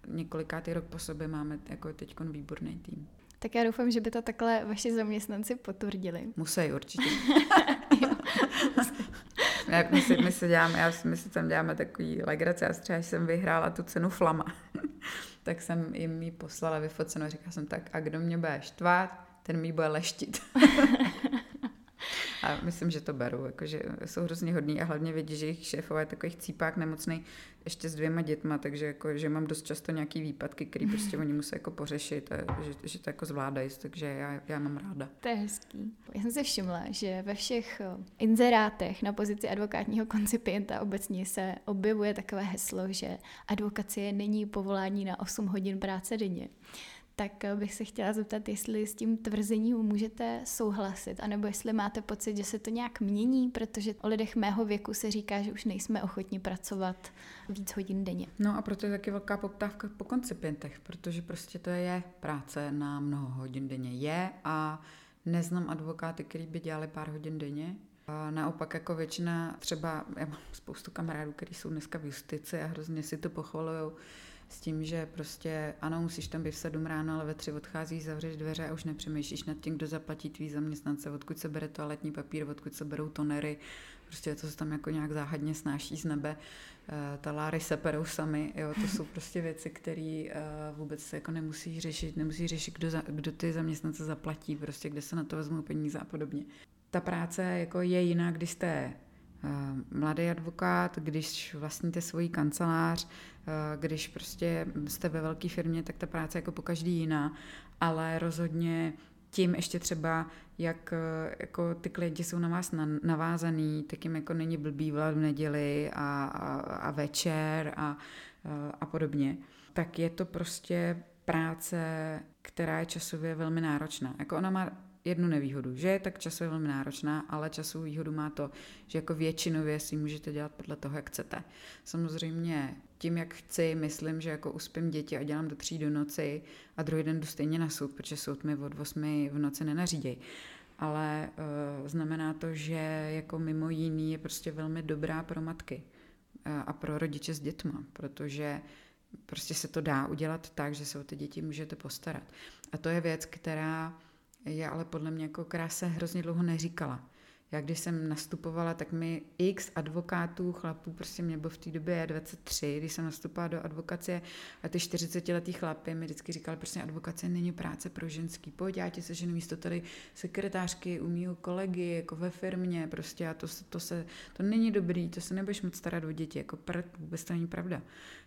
několikátý rok po sobě máme jako teď výborný tým. Tak já doufám, že by to takhle vaši zaměstnanci potvrdili. Musí určitě. <laughs> <laughs> Jak my si, my si děláme, já, my si tam děláme takový legrace, já třeba jsem vyhrála tu cenu Flama, <laughs> tak jsem jim ji poslala vyfocenou a říkala jsem tak, a kdo mě bude štvát, ten mi bude leštit. A myslím, že to beru, jakože jsou hrozně hodní a hlavně vědí, že jejich šéfové je takový cípák nemocný ještě s dvěma dětma, takže jako, že mám dost často nějaký výpadky, který prostě oni musí jako pořešit a že, že to jako zvládají, takže já, já mám ráda. To je hezký. Já jsem si všimla, že ve všech eh, inzerátech na pozici advokátního koncipienta obecně se objevuje takové heslo, že advokacie není povolání na 8 hodin práce denně. Tak bych se chtěla zeptat, jestli s tím tvrzením můžete souhlasit, anebo jestli máte pocit, že se to nějak mění, protože o lidech mého věku se říká, že už nejsme ochotni pracovat víc hodin denně. No a proto je taky velká poptávka po koncipientech, protože prostě to je práce na mnoho hodin denně. Je a neznám advokáty, který by dělali pár hodin denně, naopak jako většina, třeba já mám spoustu kamarádů, kteří jsou dneska v justici a hrozně si to pochvalují s tím, že prostě ano, musíš tam být v sedm ráno, ale ve tři odcházíš, zavřeš dveře a už nepřemýšlíš nad tím, kdo zaplatí tvý zaměstnance, odkud se bere toaletní papír, odkud se berou tonery, prostě to se tam jako nějak záhadně snáší z nebe, eh, taláry se perou sami, jo, to jsou <laughs> prostě věci, které eh, vůbec jako nemusíš řešit, nemusíš řešit, kdo, za, kdo ty zaměstnance zaplatí, prostě kde se na to vezmou peníze a podobně. Ta práce jako je jiná, když jste eh, mladý advokát, když vlastníte svoji kancelář, když prostě jste ve velké firmě, tak ta práce jako po každý jiná, ale rozhodně tím ještě třeba, jak eh, jako ty klienti jsou na vás navázaný, tak jim jako není blbý v neděli a, a, a večer a, a podobně, tak je to prostě práce, která je časově velmi náročná. Jako ona má jednu nevýhodu, že je tak časově velmi náročná, ale časovou výhodu má to, že jako většinově si můžete dělat podle toho, jak chcete. Samozřejmě tím, jak chci, myslím, že jako uspím děti a dělám do tří do noci a druhý den jdu stejně na soud, protože soud mi od 8 v noci nenařídějí. Ale uh, znamená to, že jako mimo jiný je prostě velmi dobrá pro matky uh, a pro rodiče s dětma, protože prostě se to dá udělat tak, že se o ty děti můžete postarat. A to je věc, která je ale podle mě jako krása hrozně dlouho neříkala. Já když jsem nastupovala, tak mi x advokátů, chlapů, prostě mě bylo v té době 23, když jsem nastupovala do advokace a ty 40-letý chlapy mi vždycky říkali, prostě advokace není práce pro ženský, pojď, já ti seženu místo tady sekretářky, umíju kolegy, jako ve firmě, prostě a to, to, se, to není dobrý, to se nebudeš moc starat o děti, jako prd, vůbec to není pravda.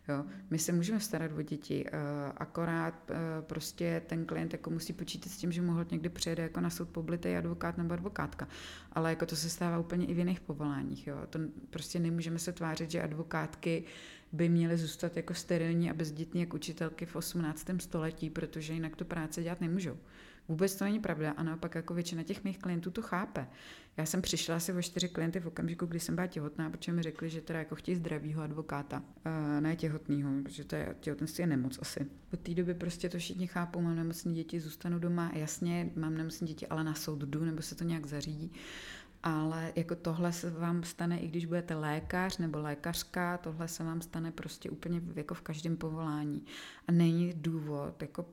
Jo. My se můžeme starat o děti, uh, akorát uh, prostě ten klient jako musí počítat s tím, že mohl někdy přijede jako na soud poblitý advokát nebo advokátka. Ale jako to se stává úplně i v jiných povoláních. Jo. To prostě nemůžeme se tvářit, že advokátky by měly zůstat jako sterilní a bezdětní jak učitelky v 18. století, protože jinak tu práci dělat nemůžou. Vůbec to není pravda a naopak jako většina těch mých klientů to chápe. Já jsem přišla asi o čtyři klienty v okamžiku, kdy jsem byla těhotná, protože mi řekli, že teda jako chtějí zdravýho advokáta, uh, ne těhotného, protože to je, těhotenství je nemoc asi. Od té doby prostě to všichni chápou, mám nemocné děti, zůstanu doma, jasně, mám nemocné děti, ale na soud jdu, nebo se to nějak zařídí. Ale jako tohle se vám stane, i když budete lékař nebo lékařka, tohle se vám stane prostě úplně jako v každém povolání. A není důvod jako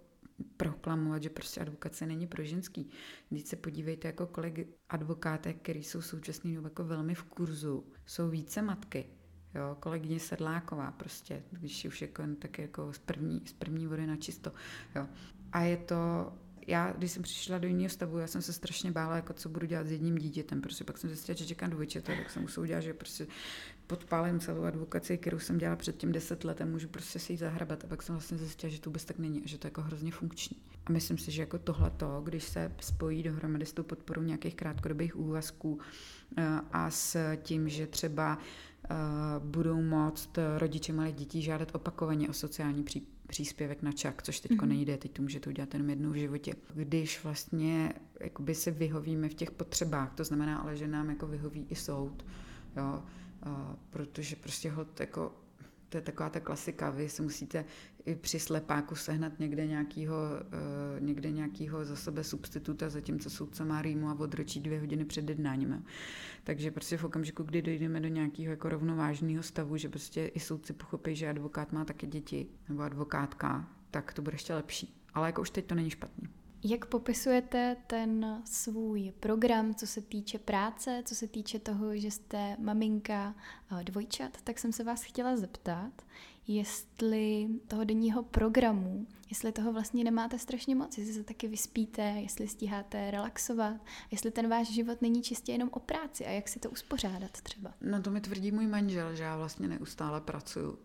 proklamovat, že prostě advokace není pro ženský. Když se podívejte jako kolegy advokátek, který jsou současný jako velmi v kurzu, jsou více matky. Jo, kolegyně Sedláková prostě, když už jako, tak jako z první, z první vody na čisto. Jo. A je to já, když jsem přišla do jiného stavu, já jsem se strašně bála, jako co budu dělat s jedním dítětem, protože pak jsem zjistila, že čekám dvojčete, tak jsem musela udělat, že prostě podpálím celou advokaci, kterou jsem dělala předtím deset let a můžu prostě si ji zahrabat. A pak jsem vlastně zjistila, že to vůbec tak není a že to je jako hrozně funkční. A myslím si, že jako tohleto, když se spojí dohromady s tou podporou nějakých krátkodobých úvazků eh, a s tím, že třeba eh, budou moct rodiče malých dětí žádat opakovaně o sociální příspěvek na čak, což teď mm-hmm. nejde, teď to můžete udělat jenom jednou v životě. Když vlastně jakoby si vyhovíme v těch potřebách, to znamená ale, že nám jako vyhoví i soud, jo, a, protože prostě hod jako to je taková ta klasika, vy si musíte i při slepáku sehnat někde nějakýho, uh, někde nějakýho za sebe substituta, zatímco soudce má rýmu a odročí dvě hodiny před jednáním. Takže prostě v okamžiku, kdy dojdeme do nějakého jako rovnovážného stavu, že prostě i soudci pochopí, že advokát má také děti, nebo advokátka, tak to bude ještě lepší. Ale jako už teď to není špatný. Jak popisujete ten svůj program, co se týče práce, co se týče toho, že jste maminka dvojčat, tak jsem se vás chtěla zeptat, jestli toho denního programu, jestli toho vlastně nemáte strašně moc, jestli se taky vyspíte, jestli stíháte relaxovat, jestli ten váš život není čistě jenom o práci a jak si to uspořádat třeba. No to mi tvrdí můj manžel, že já vlastně neustále pracuju, uh,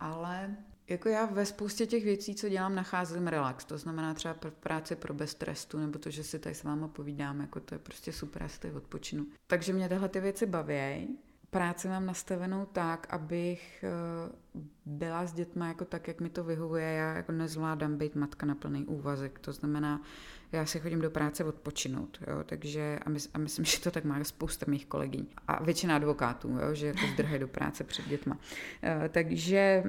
ale jako já ve spoustě těch věcí, co dělám, nacházím relax. To znamená třeba v práci pro bez stresu, nebo to, že si tady s váma povídám, jako to je prostě super, já si tady odpočinu. Takže mě tyhle ty věci baví. Práci mám nastavenou tak, abych byla s dětma jako tak, jak mi to vyhovuje. Já jako nezvládám být matka na plný úvazek. To znamená, já si chodím do práce odpočinout, jo, takže a, my, a myslím, <laughs> že to tak má spousta mých kolegyň a většina advokátů, jo, že jako zdrhají do práce před dětma. E, takže e,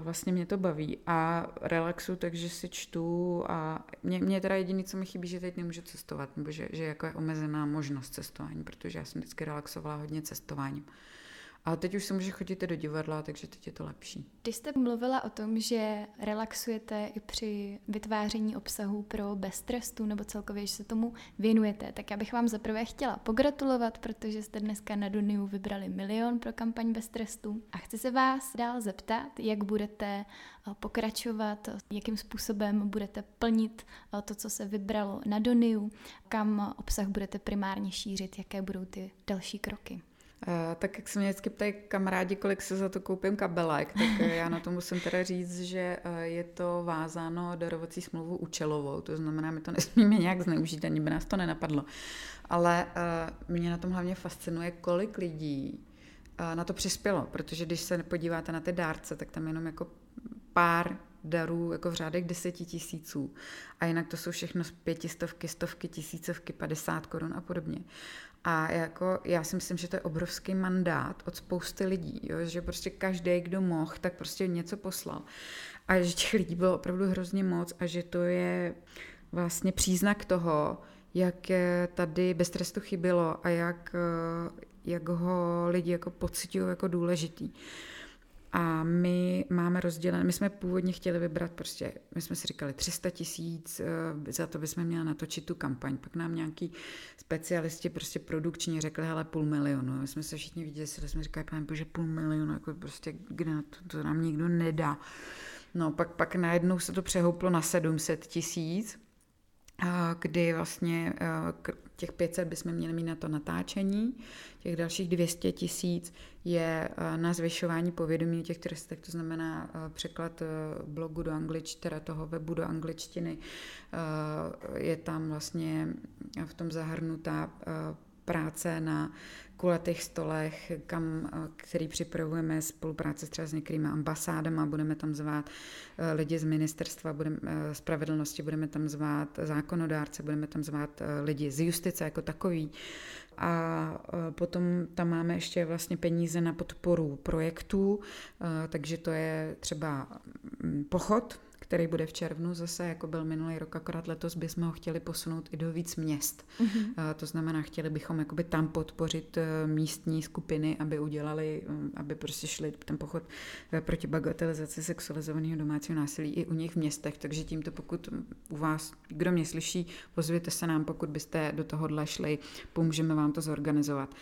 vlastně mě to baví a relaxu, takže si čtu a mě, mě teda jediné, co mi chybí, že teď nemůžu cestovat, nebo že, že jako je omezená možnost cestování, protože já jsem vždycky relaxovala hodně cestováním. A teď už se může chodit do divadla, takže teď je to lepší. Když jste mluvila o tom, že relaxujete i při vytváření obsahu pro bez trestu, nebo celkově, že se tomu věnujete, tak já bych vám zaprvé chtěla pogratulovat, protože jste dneska na Duniu vybrali milion pro kampaň bez trestu. A chci se vás dál zeptat, jak budete eh, pokračovat, jakým způsobem budete plnit eh, to, co se vybralo na Doniu, kam obsah budete primárně šířit, jaké budou ty další kroky. Uh, tak jak se mě vždycky ptají kamarádi, kolik se za to koupím kabelek, tak eh, já na to musím teda říct, že uh, je to vázáno darovací smlouvu účelovou, to znamená, my to nesmíme nějak zneužít, ani by nás to nenapadlo. Ale mě na tom hlavně fascinuje, kolik lidí na to přispělo, protože když se podíváte na ty dárce, tak tam jenom jako pár darů jako v řádech deseti tisíců. A jinak to jsou všechno z pětistovky, stovky, tisícovky, padesát korun a podobně. A jako, já si myslím, že to je obrovský mandát od spousty lidí, jo? že prostě každý, kdo mohl, tak prostě něco poslal. A že těch lidí bylo opravdu hrozně moc a že to je vlastně příznak toho, jak tady bez trestu chybilo a jak, jak ho lidi jako pocitují jako důležitý. A my máme rozdělené, my jsme původně chtěli vybrat prostě, my jsme si říkali 300 tisíc, eh, za to bychom měli natočit tu kampaň. Pak nám nějaký specialisti prostě produkčně řekli, hele, půl milionu. My jsme se všichni viděli, jsme říkali, pane bože, půl milionu, jako prostě, kde to, to nám nikdo nedá. No, pak, pak najednou se to přehouplo na 700 tisíc, kdy vlastně eh, těch 500 bychom měli mít na to natáčení, těch dalších 200 tisíc je eh, na zvyšování povědomí těch turistech, to znamená eh, překlad blogu do angličtiny, teda toho webu do angličtiny. Je tam vlastně v tom zahrnutá práce na kulatých stolech, kam, eh, který připravujeme spolupráce třeba s některými ambasádama, budeme tam zvát eh, lidi z ministerstva budeme, eh, spravedlnosti, budeme tam zvát zákonodárce, budeme tam zvát lidi z justice jako takový. A potom tam máme ještě vlastně peníze na podporu projektů, takže to je třeba mm, pochod, který bude v červnu zase, jako byl minulý rok, akorát letos bychom ho chtěli posunout i do víc měst. Mm-hmm. To znamená, chtěli bychom jakoby tam podpořit eh, místní skupiny, aby udělali, mm, aby prostě šli ten pochod eh, proti bagatelizaci sexualizovaného domácího násilí i u nich v městech. Takže tímto, pokud u vás, kdo mě slyší, pozvěte se nám, pokud byste do tohohle šli, pomůžeme vám to zorganizovat.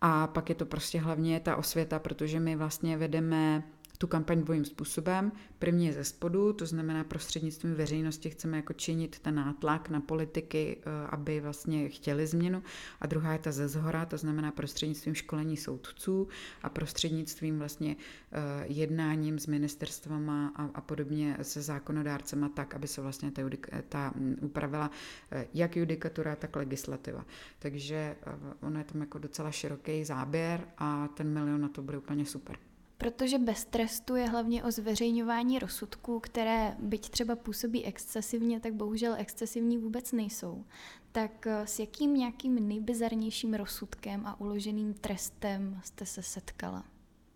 A pak je to prostě hlavně ta osvěta, protože my vlastně vedeme tu kampaň dvojím způsobem. První je ze spodu, to znamená prostřednictvím veřejnosti chceme jako činit ten nátlak na politiky, eh, aby vlastně chtěli změnu. A druhá je ta ze zhora, to znamená prostřednictvím školení soudců a prostřednictvím vlastně eh, jednáním s ministerstvama a, a podobně se zákonodárcema tak, aby se vlastně ta, ta mm, upravila eh, jak judikatura, tak legislativa. Takže ono je tam jako docela široký záběr a ten milion na to bude úplně super. Protože bez trestu je hlavně o zveřejňování rozsudků, které byť třeba působí excesivně, tak bohužel excesivní vůbec nejsou. Tak eh, s jakým nějakým nejbizarnějším rozsudkem a uloženým trestem jste se setkala?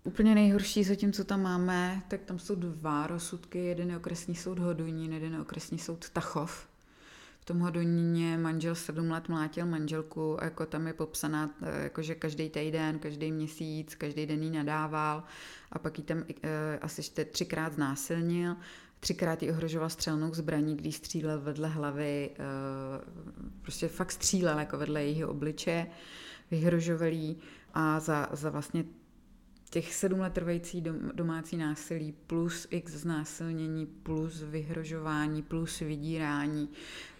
Úplně nejhorší zatím, co tam máme, tak tam jsou dva rozsudky. Jeden je okresní soud Hodonín, jeden je okresní soud Tachov tom Hodoníně manžel sedm let mlátil manželku a jako tam je popsaná, eh, jako že každý týden, každý měsíc, každý den jí nadával a pak ji tam e, asi třikrát znásilnil, třikrát ji ohrožoval střelnou zbraní, když střílel vedle hlavy, e, prostě fakt střílel jako vedle jejího obliče, vyhrožoval jí a za, za vlastně těch sedm let trvající domácí násilí plus x znásilnění plus vyhrožování plus vydírání,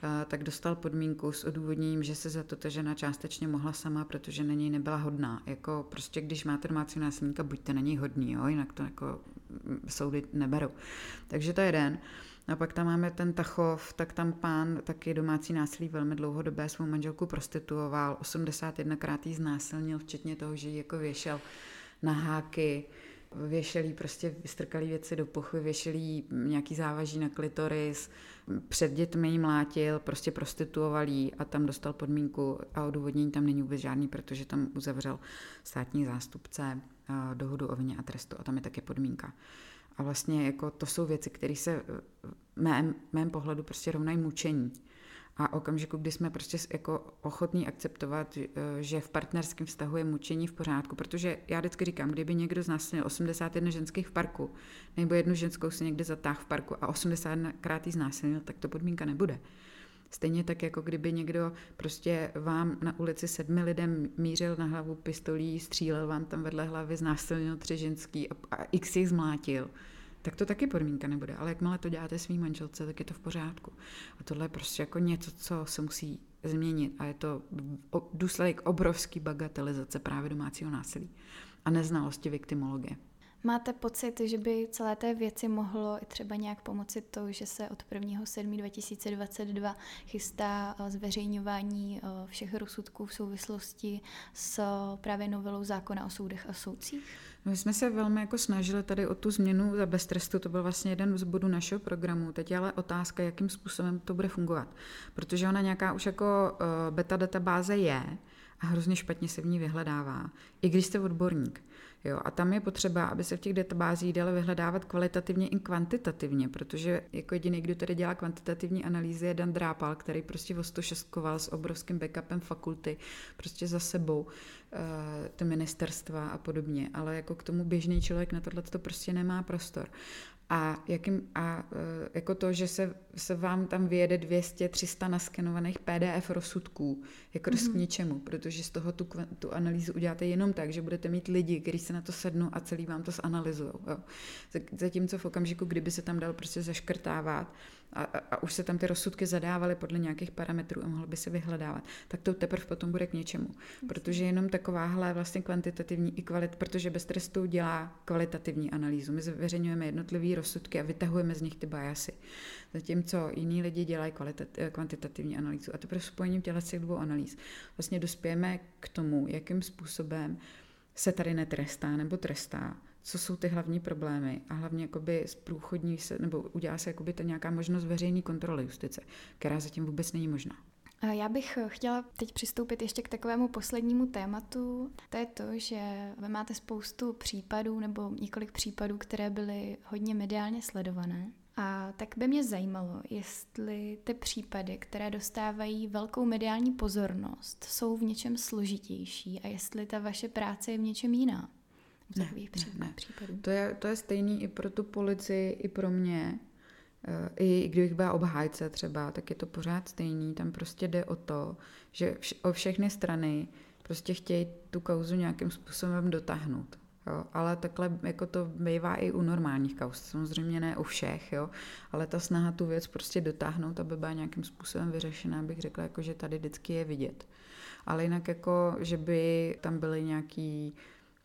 eh, tak dostal podmínku s odůvodněním, že se za to ta žena částečně mohla sama, protože na něj nebyla hodná. Jako prostě když máte domácí násilníka, buďte na něj hodný, jo? jinak to jako mm, soudy neberou. Takže to je jeden. A pak tam máme ten Tachov, tak tam pán taky domácí násilí velmi dlouhodobé svou manželku prostituoval, 81krát jí znásilnil, včetně toho, že ji jako věšel na háky, věšelí prostě vystrkalý věci do pochvy, věšelí nějaký závaží na klitoris, před dětmi jí mlátil, prostě prostituovalí a tam dostal podmínku a odůvodnění tam není vůbec žádný, protože tam uzavřel státní zástupce dohodu o vině a trestu a tam je také podmínka. A vlastně jako to jsou věci, které se v mém, mém pohledu prostě rovnají mučení. A okamžiku, kdy jsme prostě jako ochotní akceptovat, eh, že v partnerském vztahu je mučení v pořádku, protože já vždycky říkám, kdyby někdo z nás měl 81 ženských v parku, nebo jednu ženskou si někde zatáh v parku a 81 krát jí znásilnil, tak to podmínka nebude. Stejně tak, jako kdyby někdo prostě vám na ulici sedmi lidem mířil na hlavu pistolí, střílel vám tam vedle hlavy, znásilnil tři ženský a, a x jich zmlátil tak to taky podmínka nebude. Ale jakmile to děláte svý manželce, tak je to v pořádku. A tohle je prostě jako něco, co se musí změnit. A je to důsledek obrovský bagatelizace právě domácího násilí a neznalosti viktimologie. Máte pocit, že by celé té věci mohlo i třeba nějak pomoci to, že se od 1.7.2022 chystá eh, zveřejňování eh, všech rozsudků v souvislosti s eh, právě novelou zákona o soudech a soudcích? My jsme se velmi jako snažili tady o tu změnu za beztrestu, to byl vlastně jeden z bodů našeho programu. Teď je ale otázka, jakým způsobem to bude fungovat. Protože ona nějaká už jako beta databáze je a hrozně špatně se v ní vyhledává, i když jste odborník. Jo, a tam je potřeba, aby se v těch databázích dalo vyhledávat kvalitativně i kvantitativně, protože jako jediný, kdo tady dělá kvantitativní analýzy, je Dan Drápal, který prostě o 106 s obrovským backupem fakulty, prostě za sebou uh, ty ministerstva a podobně, ale jako k tomu běžný člověk na tohle to prostě nemá prostor. A, jakým, a e, jako to, že se, se vám tam vyjede 200-300 naskenovaných PDF rozsudků, jako mm-hmm. k ničemu, protože z toho tu, tu analýzu uděláte jenom tak, že budete mít lidi, kteří se na to sednou a celý vám to zanalizují. Zatímco v okamžiku, kdyby se tam dal prostě zaškrtávat, a, a, už se tam ty rozsudky zadávaly podle nějakých parametrů a mohlo by se vyhledávat, tak to teprve potom bude k něčemu. Protože jenom takováhle vlastně kvantitativní i kvalit, protože bez trestu dělá kvalitativní analýzu. My zveřejňujeme jednotlivé rozsudky a vytahujeme z nich ty bajasy. Zatímco jiní lidi dělají kvalitat, kvantitativní analýzu. A teprve spojením těch dvou analýz vlastně dospějeme k tomu, jakým způsobem se tady netrestá nebo trestá co jsou ty hlavní problémy a hlavně jakoby zprůchodní se, nebo udělá se jakoby ta nějaká možnost veřejné kontroly justice, která zatím vůbec není možná. Já bych chtěla teď přistoupit ještě k takovému poslednímu tématu. To je to, že vy máte spoustu případů nebo několik případů, které byly hodně mediálně sledované. A tak by mě zajímalo, jestli ty případy, které dostávají velkou mediální pozornost, jsou v něčem složitější a jestli ta vaše práce je v něčem jiná takových ne, ne, ne. případů. To je, to je stejný i pro tu policii, i pro mě. Eh, I kdybych byla obhájce třeba, tak je to pořád stejný. Tam prostě jde o to, že vš- o všechny strany prostě chtějí tu kauzu nějakým způsobem dotáhnout. Jo, ale takhle jako to bývá i u normálních kauz. Samozřejmě ne u všech, jo, ale ta snaha tu věc prostě dotáhnout, aby byla nějakým způsobem vyřešená, bych řekla, jako, že tady vždycky je vidět. Ale jinak jako, že by tam byly nějaký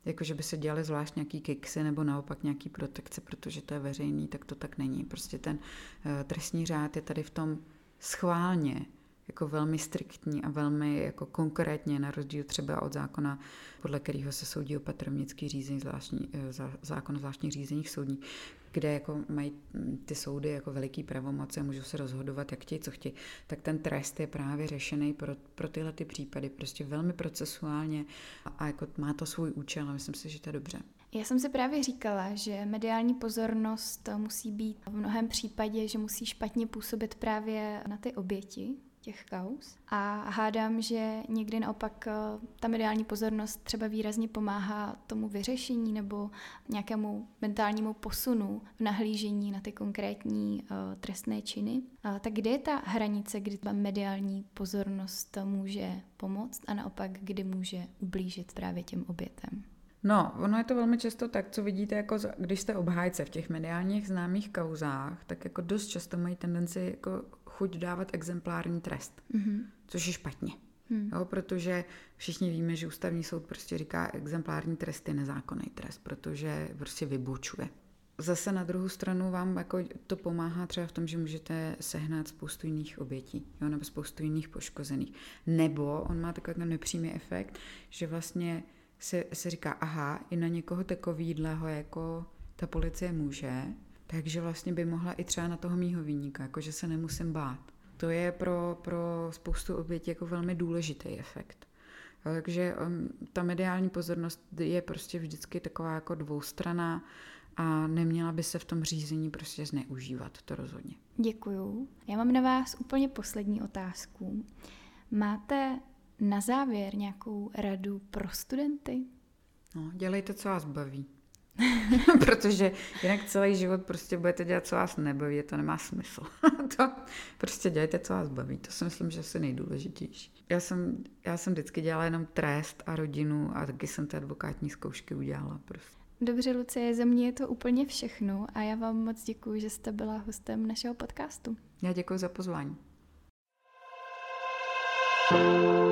jako že by se dělali zvlášť nějaký kiksy nebo naopak nějaký protekce, protože to je veřejný, tak to tak není. Prostě ten uh, trestní řád je tady v tom schválně jako velmi striktní a velmi jako konkrétně, na rozdíl třeba od zákona, podle kterého se soudí opatrovnický řízení, zvláštní, eh, zákon o zvláštních řízeních soudní, kde jako mají ty soudy jako veliký pravomoce a můžou se rozhodovat, jak chtějí, co chtějí, tak ten trest je právě řešený pro, pro tyhle ty případy, prostě velmi procesuálně a, a jako má to svůj účel a myslím si, že to je dobře. Já jsem si právě říkala, že mediální pozornost musí být v mnohem případě, že musí špatně působit právě na ty oběti, těch kaus. A hádám, že někdy naopak eh, ta mediální pozornost třeba výrazně pomáhá tomu vyřešení nebo nějakému mentálnímu posunu v nahlížení na ty konkrétní uh, trestné činy. Uh, tak kde je ta hranice, kdy ta mediální pozornost může pomoct a naopak, kdy může ublížit právě těm obětem? No, ono je to velmi často tak, co vidíte, jako když jste obhájce v těch mediálních známých kauzách, tak jako dost často mají tendenci jako chuť dávat exemplární trest, mm-hmm. což je špatně. Hmm. Jo, protože všichni víme, že ústavní soud prostě říká, exemplární trest je nezákonný trest, protože prostě vybučuje. Zase na druhou stranu vám jako to pomáhá třeba v tom, že můžete sehnat spoustu jiných obětí, jo, nebo spoustu jiných poškozených. Nebo on má takový nepřímý efekt, že vlastně se, se říká, aha, i na někoho takovýhleho jako ta policie může, takže vlastně by mohla i třeba na toho mýho výníka, jakože se nemusím bát. To je pro, pro spoustu obětí jako velmi důležitý efekt. Takže um, ta mediální pozornost je prostě vždycky taková jako dvoustraná a neměla by se v tom řízení prostě zneužívat, to rozhodně. Děkuju. Já mám na vás úplně poslední otázku. Máte na závěr nějakou radu pro studenty? No, dělejte, co vás baví. <laughs> Protože jinak celý život prostě budete dělat, co vás nebaví, to nemá smysl. <laughs> to prostě dělejte, co vás baví, to si myslím, že je nejdůležitější. Já jsem, já jsem vždycky dělala jenom trest a rodinu a taky jsem ty advokátní zkoušky udělala prostě. Dobře, Lucie, ze mě je to úplně všechno a já vám moc děkuji, že jste byla hostem našeho podcastu. Já děkuji za pozvání. thank you